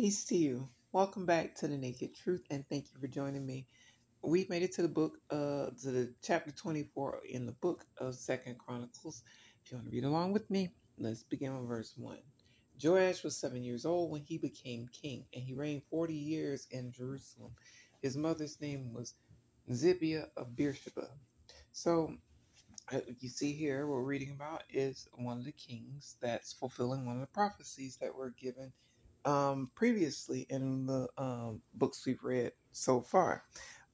Peace to you. Welcome back to the Naked Truth, and thank you for joining me. We've made it to the book, uh, to the chapter 24 in the book of Second Chronicles. If you want to read along with me, let's begin with verse 1. Joash was seven years old when he became king, and he reigned 40 years in Jerusalem. His mother's name was Zibiah of Beersheba. So, uh, you see here, what we're reading about is one of the kings that's fulfilling one of the prophecies that were given um, previously in the um, books we've read so far.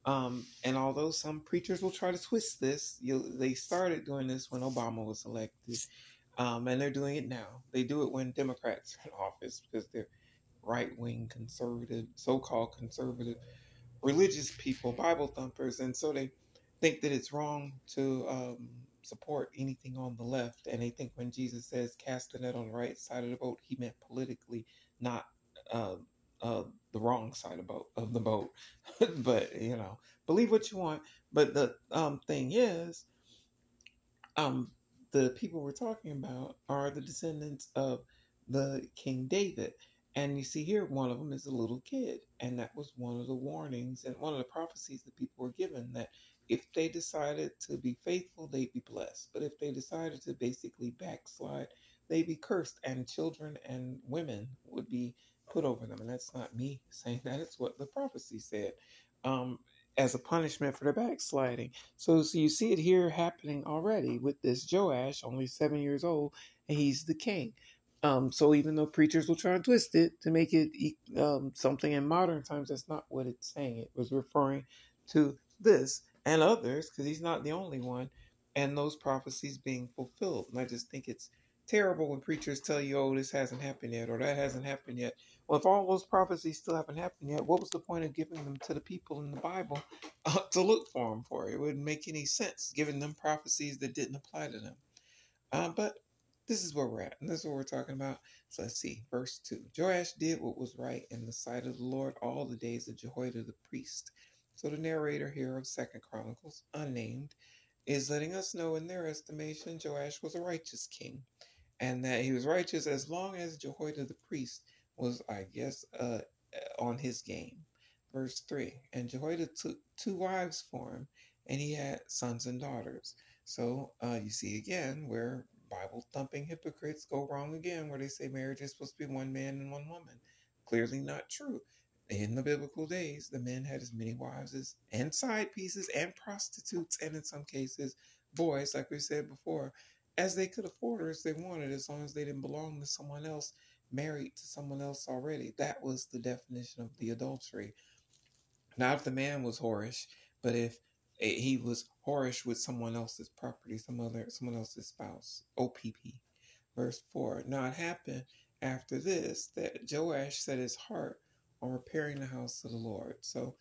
Um, and although some preachers will try to twist this, they started doing this when Obama was elected, um, and they're doing it now. They do it when Democrats are in office because they're right wing conservative, so called conservative, religious people, Bible thumpers, and so they think that it's wrong to um, support anything on the left. And they think when Jesus says cast the net on the right side of the boat, he meant politically not uh, uh, the wrong side of, boat, of the boat. but you know, believe what you want. But the um, thing is, um, the people we're talking about are the descendants of the King David. And you see here, one of them is a little kid. And that was one of the warnings and one of the prophecies that people were given that if they decided to be faithful, they'd be blessed. But if they decided to basically backslide, they'd be cursed, and children and women would be put over them. And that's not me saying that, it's what the prophecy said. Um, as a punishment for the backsliding. So, so you see it here happening already with this Joash, only seven years old, and he's the king. Um, so even though preachers will try and twist it to make it um, something in modern times, that's not what it's saying. It was referring to this and others, because he's not the only one, and those prophecies being fulfilled. And I just think it's terrible when preachers tell you, oh, this hasn't happened yet or that hasn't happened yet. Well, if all those prophecies still haven't happened yet, what was the point of giving them to the people in the Bible uh, to look for them for? It wouldn't make any sense giving them prophecies that didn't apply to them. Uh, but this is where we're at, and this is what we're talking about. So let's see, verse 2. Joash did what was right in the sight of the Lord all the days of Jehoiada the priest. So the narrator here of Second Chronicles, unnamed, is letting us know in their estimation Joash was a righteous king and that he was righteous as long as Jehoiada the priest was, I guess, uh, on his game. Verse 3 And Jehoiada took two wives for him, and he had sons and daughters. So uh, you see again where Bible thumping hypocrites go wrong again, where they say marriage is supposed to be one man and one woman. Clearly not true. In the biblical days, the men had as many wives as and side pieces and prostitutes, and in some cases, boys, like we said before as they could afford her as they wanted, as long as they didn't belong to someone else, married to someone else already. That was the definition of the adultery. Not if the man was whorish, but if he was whorish with someone else's property, some other someone else's spouse. OPP. Verse four. Now it happened after this that Joash set his heart on repairing the house of the Lord. So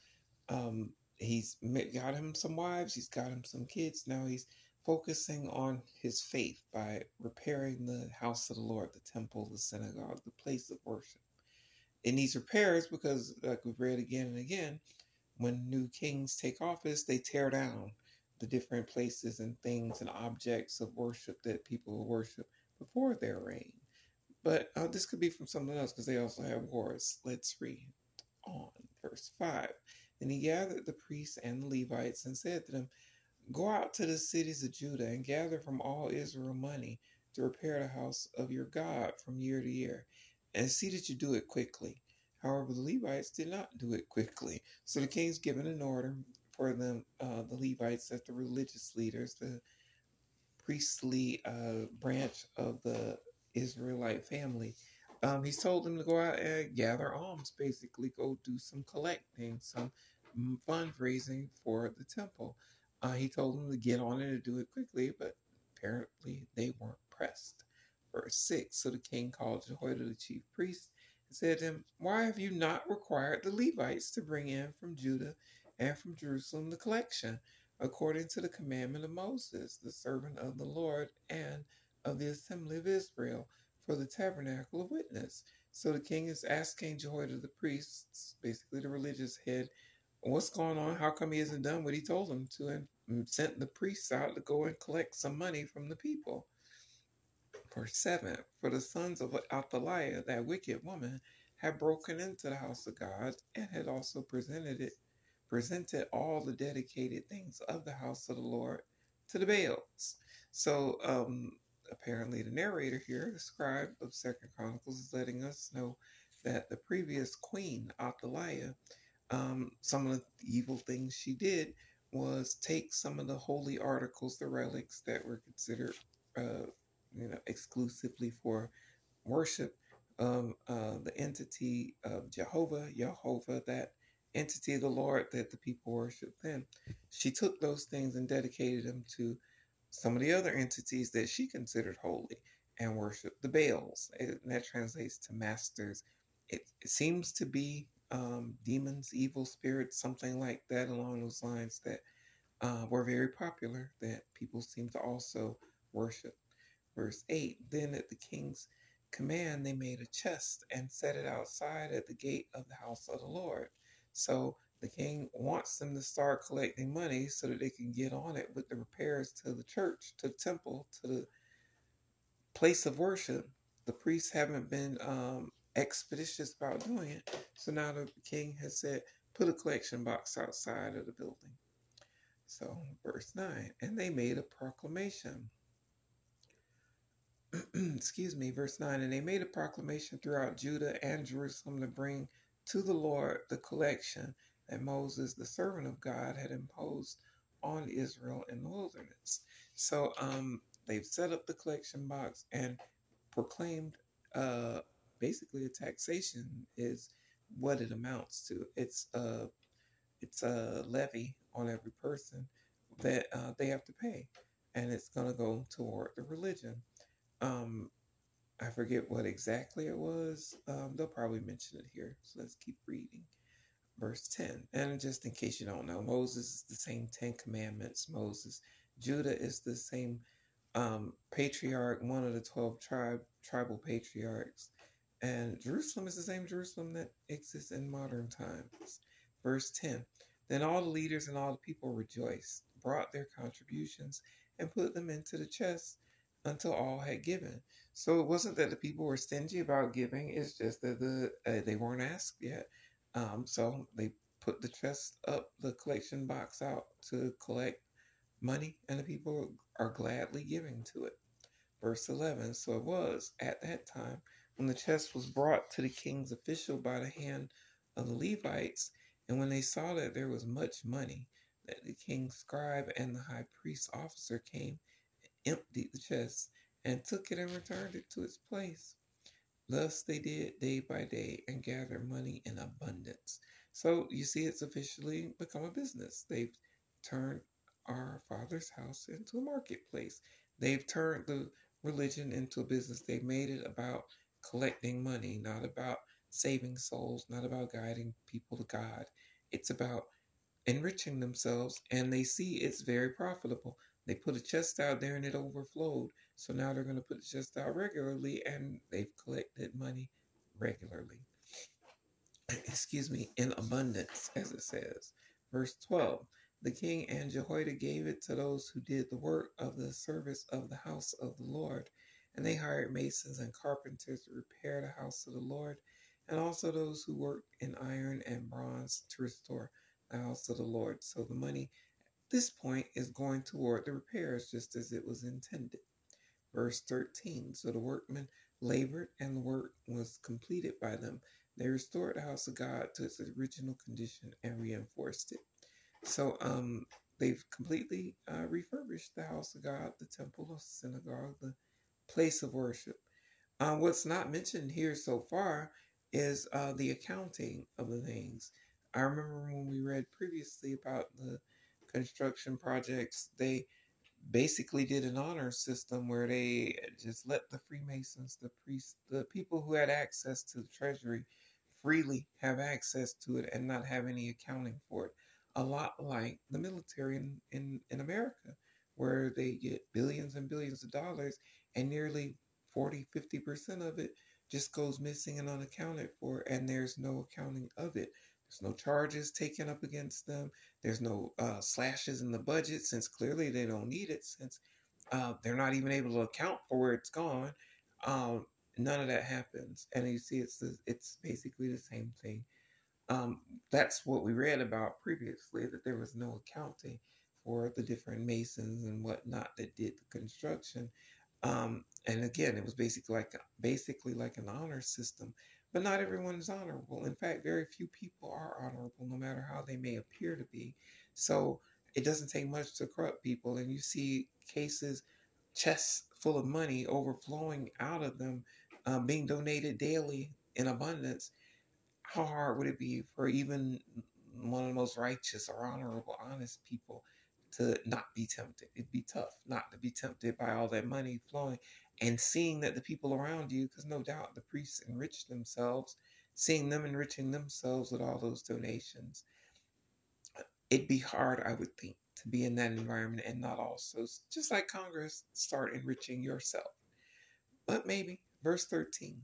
um, he's got him some wives, he's got him some kids. Now he's focusing on his faith by repairing the house of the Lord, the temple, the synagogue, the place of worship. In these repairs, because like we've read again and again, when new kings take office, they tear down the different places and things and objects of worship that people worship before their reign. But uh, this could be from something else because they also have wars. Let's read on verse 5. Then he gathered the priests and the Levites and said to them, Go out to the cities of Judah and gather from all Israel money to repair the house of your God from year to year, and see that you do it quickly. However, the Levites did not do it quickly. So the king's given an order for them, uh, the Levites, as the religious leaders, the priestly uh, branch of the Israelite family. Um, he's told them to go out and gather alms, basically, go do some collecting, some fundraising for the temple. Uh, he told them to get on it and do it quickly, but apparently they weren't pressed. Verse 6 So the king called Jehoiada the chief priest and said to him, Why have you not required the Levites to bring in from Judah and from Jerusalem the collection, according to the commandment of Moses, the servant of the Lord, and of the assembly of Israel, for the tabernacle of witness? So the king is asking Jehoiada the priest, basically the religious head, what's going on? How come he hasn't done what he told him to and sent the priests out to go and collect some money from the people? Verse 7 For the sons of Athaliah, that wicked woman, had broken into the house of God and had also presented it, presented all the dedicated things of the house of the Lord to the Baals. So um, apparently the narrator here, the scribe of Second Chronicles, is letting us know that the previous queen, Athaliah, um, some of the evil things she did was take some of the holy articles, the relics that were considered, uh, you know, exclusively for worship of uh, the entity of Jehovah, Jehovah, that entity of the Lord that the people worship. Then she took those things and dedicated them to some of the other entities that she considered holy and worshiped the Baals. That translates to masters. It, it seems to be um, demons, evil spirits, something like that along those lines that uh, were very popular that people seem to also worship. Verse 8 Then at the king's command, they made a chest and set it outside at the gate of the house of the Lord. So the king wants them to start collecting money so that they can get on it with the repairs to the church, to the temple, to the place of worship. The priests haven't been um, expeditious about doing it. So now the king has said, put a collection box outside of the building. So, verse 9, and they made a proclamation. Excuse me, verse 9, and they made a proclamation throughout Judah and Jerusalem to bring to the Lord the collection that Moses, the servant of God, had imposed on Israel in the wilderness. So um, they've set up the collection box and proclaimed uh, basically a taxation is what it amounts to. It's a it's a levy on every person that uh, they have to pay, and it's going to go toward the religion. Um, I forget what exactly it was. Um, they'll probably mention it here. So let's keep reading. Verse 10. And just in case you don't know, Moses is the same Ten Commandments. Moses. Judah is the same um, patriarch, one of the 12 tribe, tribal patriarchs. And Jerusalem is the same Jerusalem that exists in modern times. Verse 10 Then all the leaders and all the people rejoiced, brought their contributions, and put them into the chest until all had given. So it wasn't that the people were stingy about giving, it's just that the uh, they weren't asked yet. Um, so they put the chest up, the collection box out to collect money, and the people are gladly giving to it. Verse 11 So it was at that time when the chest was brought to the king's official by the hand of the Levites, and when they saw that there was much money, that the king's scribe and the high priest's officer came and emptied the chest and took it and returned it to its place. Thus they did day by day and gathered money in abundance. So you see, it's officially become a business. They've turned our Father's house into a marketplace. They've turned the religion into a business. They've made it about collecting money, not about saving souls, not about guiding people to God. It's about enriching themselves, and they see it's very profitable. They put a chest out there and it overflowed. So now they're going to put the chest out regularly, and they've collected money regularly. Excuse me, in abundance, as it says. Verse 12 The king and Jehoiada gave it to those who did the work of the service of the house of the Lord and they hired masons and carpenters to repair the house of the Lord, and also those who worked in iron and bronze to restore the house of the Lord. So the money at this point is going toward the repairs just as it was intended. Verse 13 So the workmen labored, and the work was completed by them. They restored the house of God to its original condition and reinforced it. So um, they've completely uh, refurbished the house of God, the temple, the synagogue, the place of worship. Uh, what's not mentioned here so far is uh, the accounting of the things. I remember when we read previously about the construction projects, they basically did an honor system where they just let the Freemasons, the priests, the people who had access to the treasury freely have access to it and not have any accounting for it. A lot like the military in, in, in America, where they get billions and billions of dollars and nearly 40, 50% of it just goes missing and unaccounted for, and there's no accounting of it. There's no charges taken up against them. There's no uh, slashes in the budget since clearly they don't need it since uh, they're not even able to account for where it's gone. Um, none of that happens. And you see, it's the, it's basically the same thing. Um, that's what we read about previously that there was no accounting for the different masons and whatnot that did the construction. Um, and again, it was basically like basically like an honor system, but not everyone is honorable. In fact, very few people are honorable, no matter how they may appear to be. So it doesn't take much to corrupt people, and you see cases, chests full of money overflowing out of them, um, being donated daily in abundance. How hard would it be for even one of the most righteous or honorable, honest people to not be tempted. It'd be tough not to be tempted by all that money flowing and seeing that the people around you, because no doubt the priests enrich themselves, seeing them enriching themselves with all those donations. It'd be hard, I would think, to be in that environment and not also, just like Congress, start enriching yourself. But maybe, verse 13.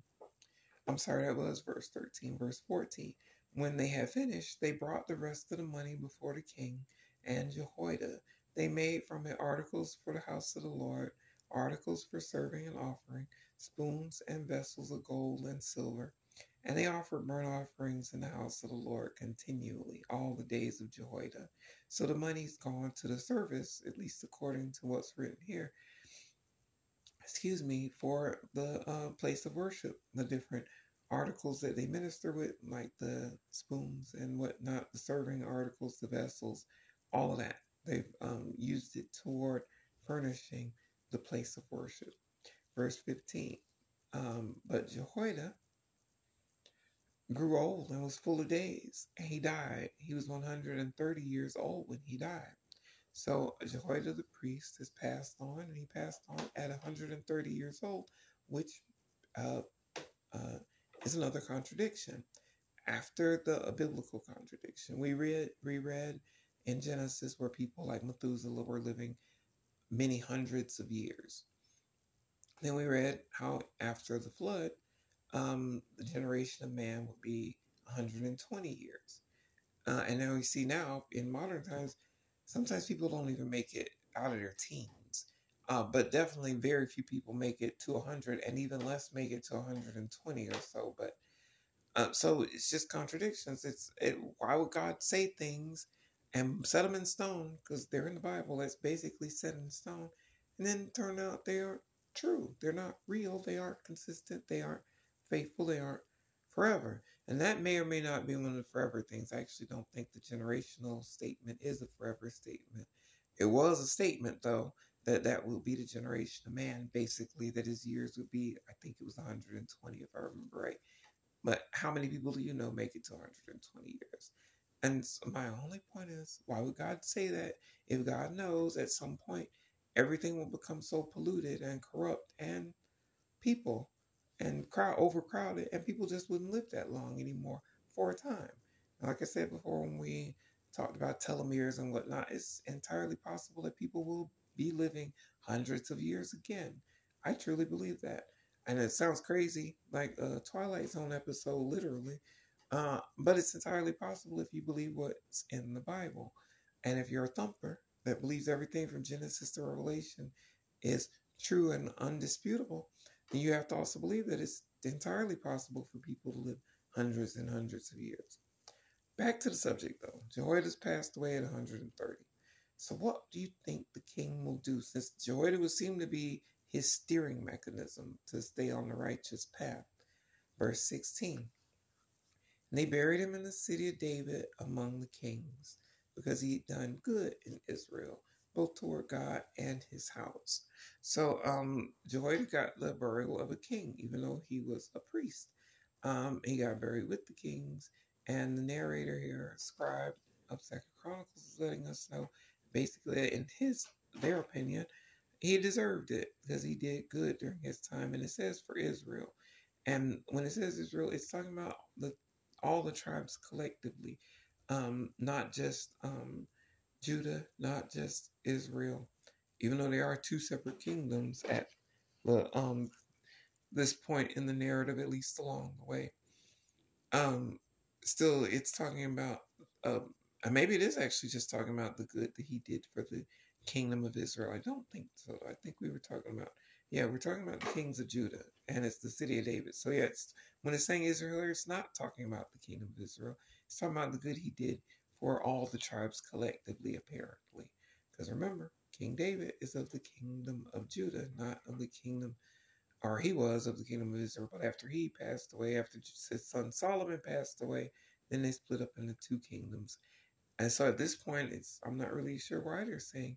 I'm sorry, that was verse 13. Verse 14. When they had finished, they brought the rest of the money before the king and Jehoiada. They made from it articles for the house of the Lord, articles for serving and offering, spoons and vessels of gold and silver. And they offered burnt offerings in the house of the Lord continually all the days of Jehoiada. So the money's gone to the service, at least according to what's written here. Excuse me, for the uh, place of worship, the different articles that they minister with, like the spoons and whatnot, the serving articles, the vessels, all of that. They've um, used it toward furnishing the place of worship. Verse 15. Um, but Jehoiada grew old and was full of days, and he died. He was 130 years old when he died. So Jehoiada the priest has passed on, and he passed on at 130 years old, which uh, uh, is another contradiction. After the biblical contradiction, we read reread in Genesis where people like Methuselah were living many hundreds of years. Then we read how after the flood, um, the generation of man would be 120 years. Uh, and now we see now in modern times, sometimes people don't even make it out of their teens. Uh, but definitely very few people make it to 100 and even less make it to 120 or so. But uh, so it's just contradictions. It's it, why would God say things and set them in stone because they're in the Bible. That's basically set in stone. And then turn out they are true. They're not real. They aren't consistent. They aren't faithful. They aren't forever. And that may or may not be one of the forever things. I actually don't think the generational statement is a forever statement. It was a statement, though, that that will be the generation of man, basically, that his years would be, I think it was 120, if I remember right. But how many people do you know make it to 120 years? And my only point is, why would God say that if God knows at some point everything will become so polluted and corrupt and people and crowd overcrowded and people just wouldn't live that long anymore for a time. And like I said before, when we talked about telomeres and whatnot, it's entirely possible that people will be living hundreds of years again. I truly believe that. And it sounds crazy, like a Twilight Zone episode, literally. Uh, but it's entirely possible if you believe what's in the Bible. And if you're a thumper that believes everything from Genesis to Revelation is true and undisputable, then you have to also believe that it's entirely possible for people to live hundreds and hundreds of years. Back to the subject though. Jehoiada's passed away at 130. So what do you think the king will do since Jehoiada would seem to be his steering mechanism to stay on the righteous path? Verse 16. And they buried him in the city of David among the kings, because he had done good in Israel, both toward God and his house. So um, Jehoiada got the burial of a king, even though he was a priest. Um, he got buried with the kings, and the narrator here, scribe of Second Chronicles, is letting us know, basically, in his their opinion, he deserved it because he did good during his time, and it says for Israel. And when it says Israel, it's talking about the all the tribes collectively, um, not just um, Judah, not just Israel, even though they are two separate kingdoms at the um, this point in the narrative, at least along the way. Um, still, it's talking about, uh, maybe it is actually just talking about the good that he did for the kingdom of Israel. I don't think so. I think we were talking about Yeah, we're talking about the kings of Judah, and it's the city of David. So yeah, it's, when it's saying Israel, it's not talking about the kingdom of Israel. It's talking about the good he did for all the tribes collectively, apparently. Because remember, King David is of the kingdom of Judah, not of the kingdom, or he was of the kingdom of Israel. But after he passed away, after his son Solomon passed away, then they split up into two kingdoms. And so at this point, it's I'm not really sure why they're saying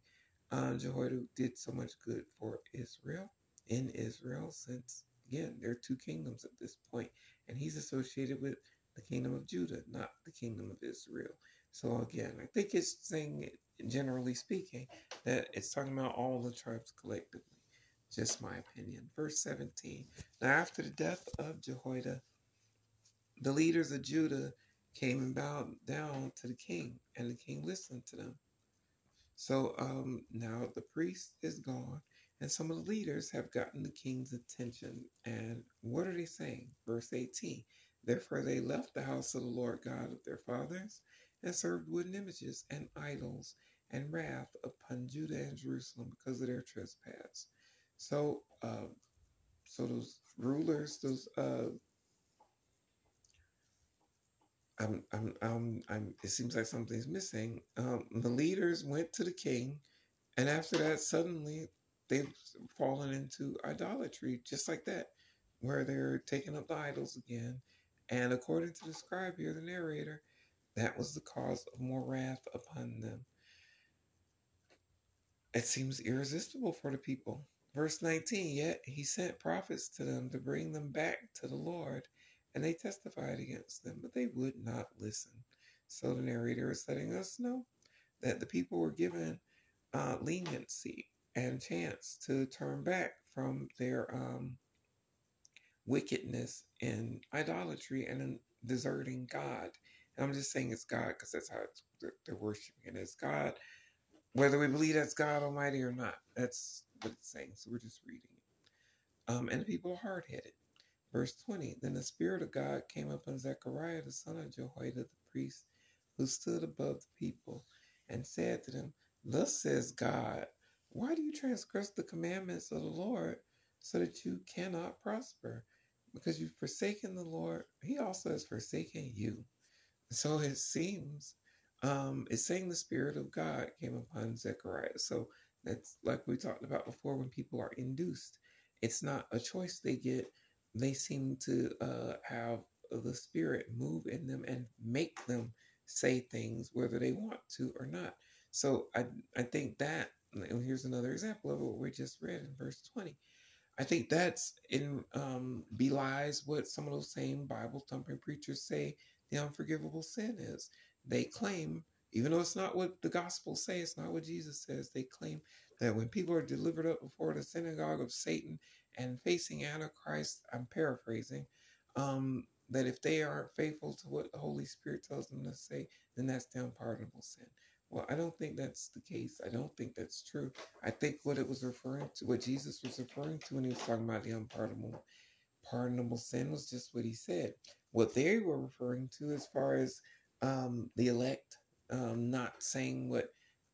uh, Jehoiada did so much good for Israel in Israel, since again there are two kingdoms at this point, and he's associated with the kingdom of Judah, not the kingdom of Israel. So again, I think it's saying, generally speaking, that it's talking about all the tribes collectively. Just my opinion. Verse 17. Now after the death of Jehoiada, the leaders of Judah came and bowed down to the king, and the king listened to them. So um, now the priest is gone, and some of the leaders have gotten the king's attention. And what are they saying? Verse 18 Therefore they left the house of the Lord God of their fathers and served wooden images and idols and wrath upon Judah and Jerusalem because of their trespass. So, uh, so those rulers, those uh, I'm, I'm, I'm, I'm, it seems like something's missing. Um, the leaders went to the king, and after that, suddenly they've fallen into idolatry, just like that, where they're taking up the idols again. And according to the scribe here, the narrator, that was the cause of more wrath upon them. It seems irresistible for the people. Verse 19, yet he sent prophets to them to bring them back to the Lord and they testified against them, but they would not listen. So the narrator is letting us know that the people were given uh, leniency and chance to turn back from their um, wickedness and idolatry and deserting God. And I'm just saying it's God because that's how they're worshiping it as God, whether we believe that's God Almighty or not. That's what it's saying. So we're just reading it. Um, and the people are hard headed. Verse 20 Then the Spirit of God came upon Zechariah, the son of Jehoiada, the priest, who stood above the people, and said to them, Thus says God, Why do you transgress the commandments of the Lord so that you cannot prosper? Because you've forsaken the Lord, He also has forsaken you. So it seems um, it's saying the Spirit of God came upon Zechariah. So that's like we talked about before when people are induced. It's not a choice they get they seem to uh, have the spirit move in them and make them say things whether they want to or not. So I I think that here's another example of what we just read in verse 20. I think that's in um, belies what some of those same Bible thumping preachers say the unforgivable sin is. They claim, even though it's not what the gospel says, it's not what Jesus says. They claim that when people are delivered up before the synagogue of Satan and facing Antichrist, I'm paraphrasing, um, that if they aren't faithful to what the Holy Spirit tells them to say, then that's the unpardonable sin. Well, I don't think that's the case. I don't think that's true. I think what it was referring to, what Jesus was referring to when he was talking about the unpardonable pardonable sin was just what he said. What they were referring to as far as um, the elect um, not saying what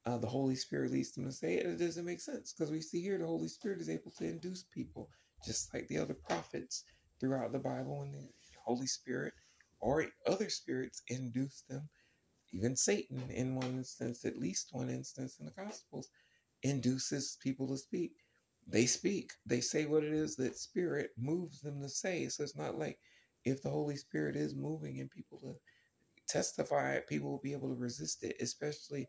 uh, the Holy Spirit leads them to say it, doesn't make sense because we see here the Holy Spirit is able to induce people, just like the other prophets throughout the Bible, when the Holy Spirit or other spirits induce them. Even Satan, in one instance, at least one instance in the Gospels, induces people to speak. They speak, they say what it is that Spirit moves them to say. So it's not like if the Holy Spirit is moving and people to testify, people will be able to resist it, especially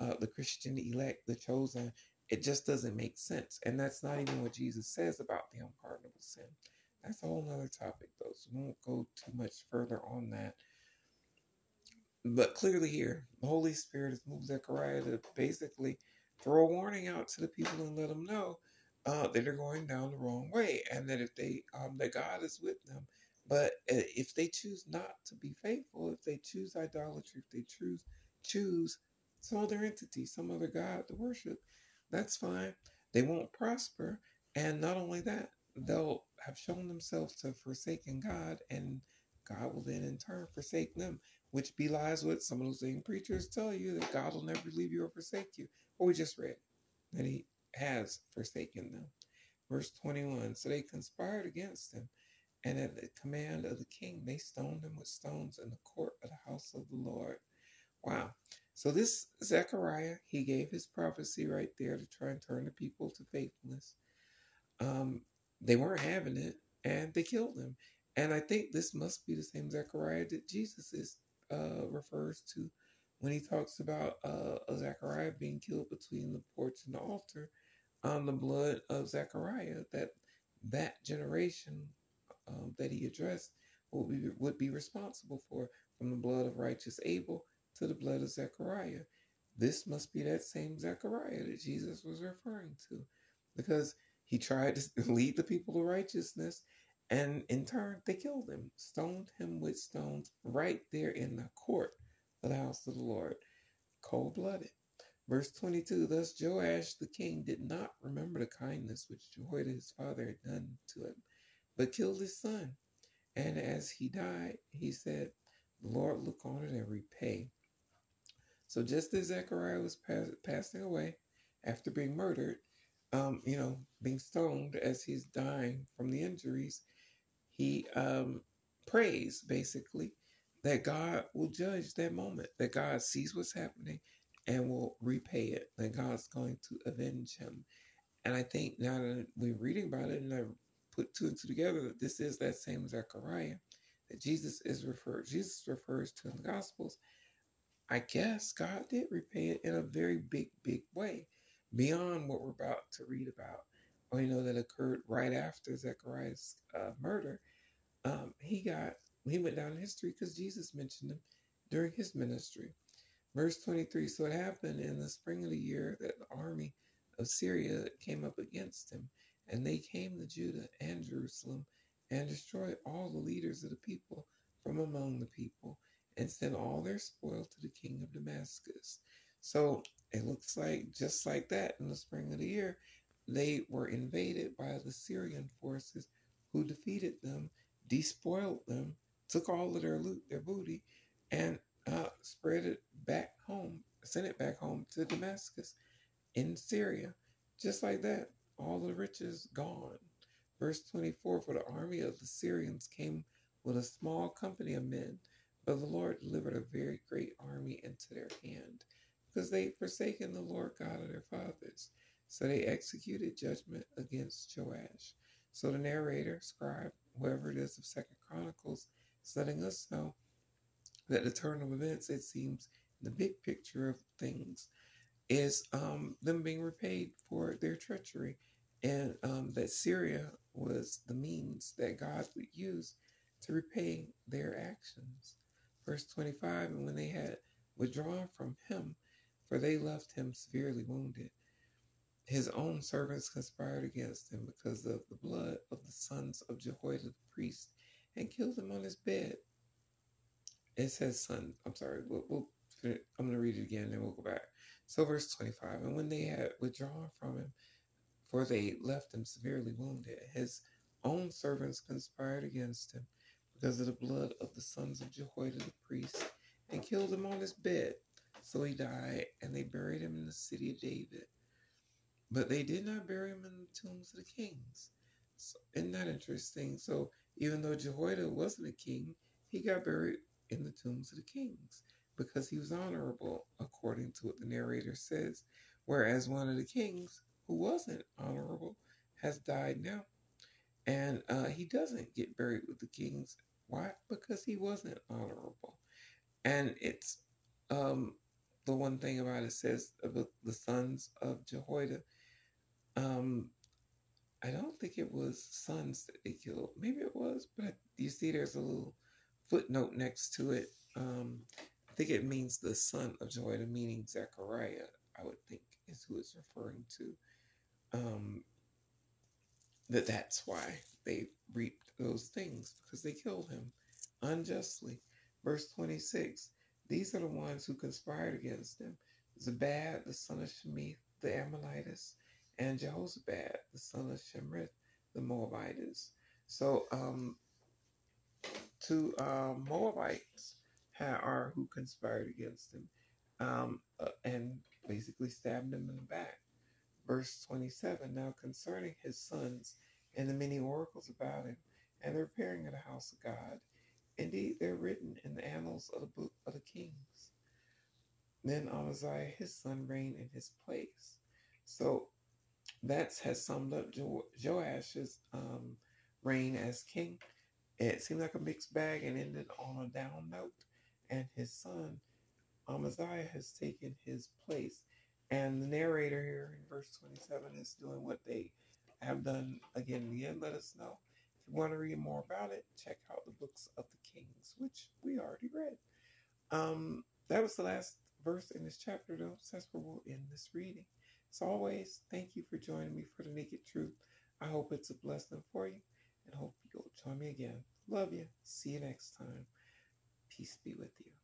uh, the Christian elect, the chosen, it just doesn't make sense. And that's not even what Jesus says about the unpardonable sin. That's a whole other topic, though, so we won't go too much further on that. But clearly, here, the Holy Spirit has moved Zechariah to basically throw a warning out to the people and let them know uh, that they're going down the wrong way, and that if they um, that God is with them. But uh, if they choose not to be faithful, if they choose idolatry, if they choose choose some other entity, some other God to worship, that's fine. They won't prosper. And not only that, they'll have shown themselves to have forsaken God, and God will then in turn forsake them, which belies what some of those same preachers tell you that God will never leave you or forsake you. Well, we just read that He has forsaken them. Verse 21 So they conspired against him, and at the command of the king, they stoned him with stones in the court of the house of the Lord. Wow. So this Zechariah, he gave his prophecy right there to try and turn the people to faithfulness. Um, they weren't having it, and they killed him. And I think this must be the same Zechariah that Jesus is uh, refers to when he talks about uh, Zechariah being killed between the porch and the altar on the blood of Zechariah. That that generation um, that he addressed would be would be responsible for from the blood of righteous Abel to the blood of Zechariah. This must be that same Zechariah that Jesus was referring to, because he tried to lead the people to righteousness and in turn, they killed him, stoned him with stones right there in the court of the house of the Lord, cold blooded. Verse 22 Thus Joash the king did not remember the kindness which Jehoiada his father had done to him, but killed his son. And as he died, he said, The Lord look on it and repay. So just as Zechariah was pass- passing away after being murdered, um, you know, being stoned as he's dying from the injuries, he um, prays basically that God will judge that moment, that God sees what's happening and will repay it, that God's going to avenge him. And I think now that we're reading about it and I put two and two together, that this is that same Zechariah that Jesus is referred, Jesus refers to in the Gospels. I guess God did repay it in a very big, big way beyond what we're about to read about or you know that occurred right after Zechariah's uh, murder, um, he got he went down in history because Jesus mentioned him during his ministry. Verse 23 So it happened in the spring of the year that the army of Syria came up against him, and they came to Judah and Jerusalem and destroyed all the leaders of the people from among the people and sent all their spoil to the king of Damascus. So it looks like just like that in the spring of the year, they were invaded by the Syrian forces who defeated them, despoiled them, took all of their loot, their booty, and uh, spread it back home, sent it back home to Damascus in Syria. Just like that, all the riches gone. Verse 24 For the army of the Syrians came with a small company of men, but the Lord delivered a very great army into their hand, because they had forsaken the Lord God of their fathers. So they executed judgment against Joash. So the narrator, scribe, whoever it is of Second Chronicles, is letting us know that the turn of events, it seems, the big picture of things, is um, them being repaid for their treachery, and um, that Syria was the means that God would use to repay their actions. Verse 25 And when they had withdrawn from him, for they left him severely wounded, his own servants conspired against him because of the blood of the sons of Jehoiada the priest and killed him on his bed. It says son. I'm sorry. We'll, we'll, I'm going to read it again and then we'll go back. So, verse 25 And when they had withdrawn from him, for they left him severely wounded, his own servants conspired against him because of the blood of the sons of Jehoiada the priest and killed him on his bed. So he died, and they buried him in the city of David. But they did not bury him in the tombs of the kings. So, isn't that interesting? So even though Jehoiada wasn't a king, he got buried in the tombs of the kings because he was honorable, according to what the narrator says. Whereas one of the kings, who wasn't honorable, has died now. And uh, he doesn't get buried with the kings. Why? Because he wasn't honorable. And it's um, the one thing about it says about the sons of Jehoiada um, I don't think it was sons that they killed. Maybe it was, but you see, there's a little footnote next to it. Um, I think it means the son of Jehoiada, meaning Zechariah. I would think is who it's referring to. Um, that that's why they reaped those things because they killed him unjustly. Verse 26 These are the ones who conspired against him Zabad, the son of Shemith, the Ammonites, and Jehoshaphat, the son of Shemrith, the Moabites. So, um, two um, Moabites are who conspired against him um, uh, and basically stabbed him in the back. Verse 27 Now concerning his sons and the many oracles about him, and the repairing of the house of God, indeed they're written in the annals of the book of the kings. Then Amaziah his son reigned in his place. So that has summed up jo- Joash's um, reign as king. It seemed like a mixed bag and ended on a down note. And his son Amaziah has taken his place. And the narrator here in verse 27 is doing what they have done again and again. Let us know. If you want to read more about it, check out the books of the kings, which we already read. Um, that was the last verse in this chapter, though, That's where we'll end this reading. As always, thank you for joining me for the Naked Truth. I hope it's a blessing for you and hope you'll join me again. Love you. See you next time. Peace be with you.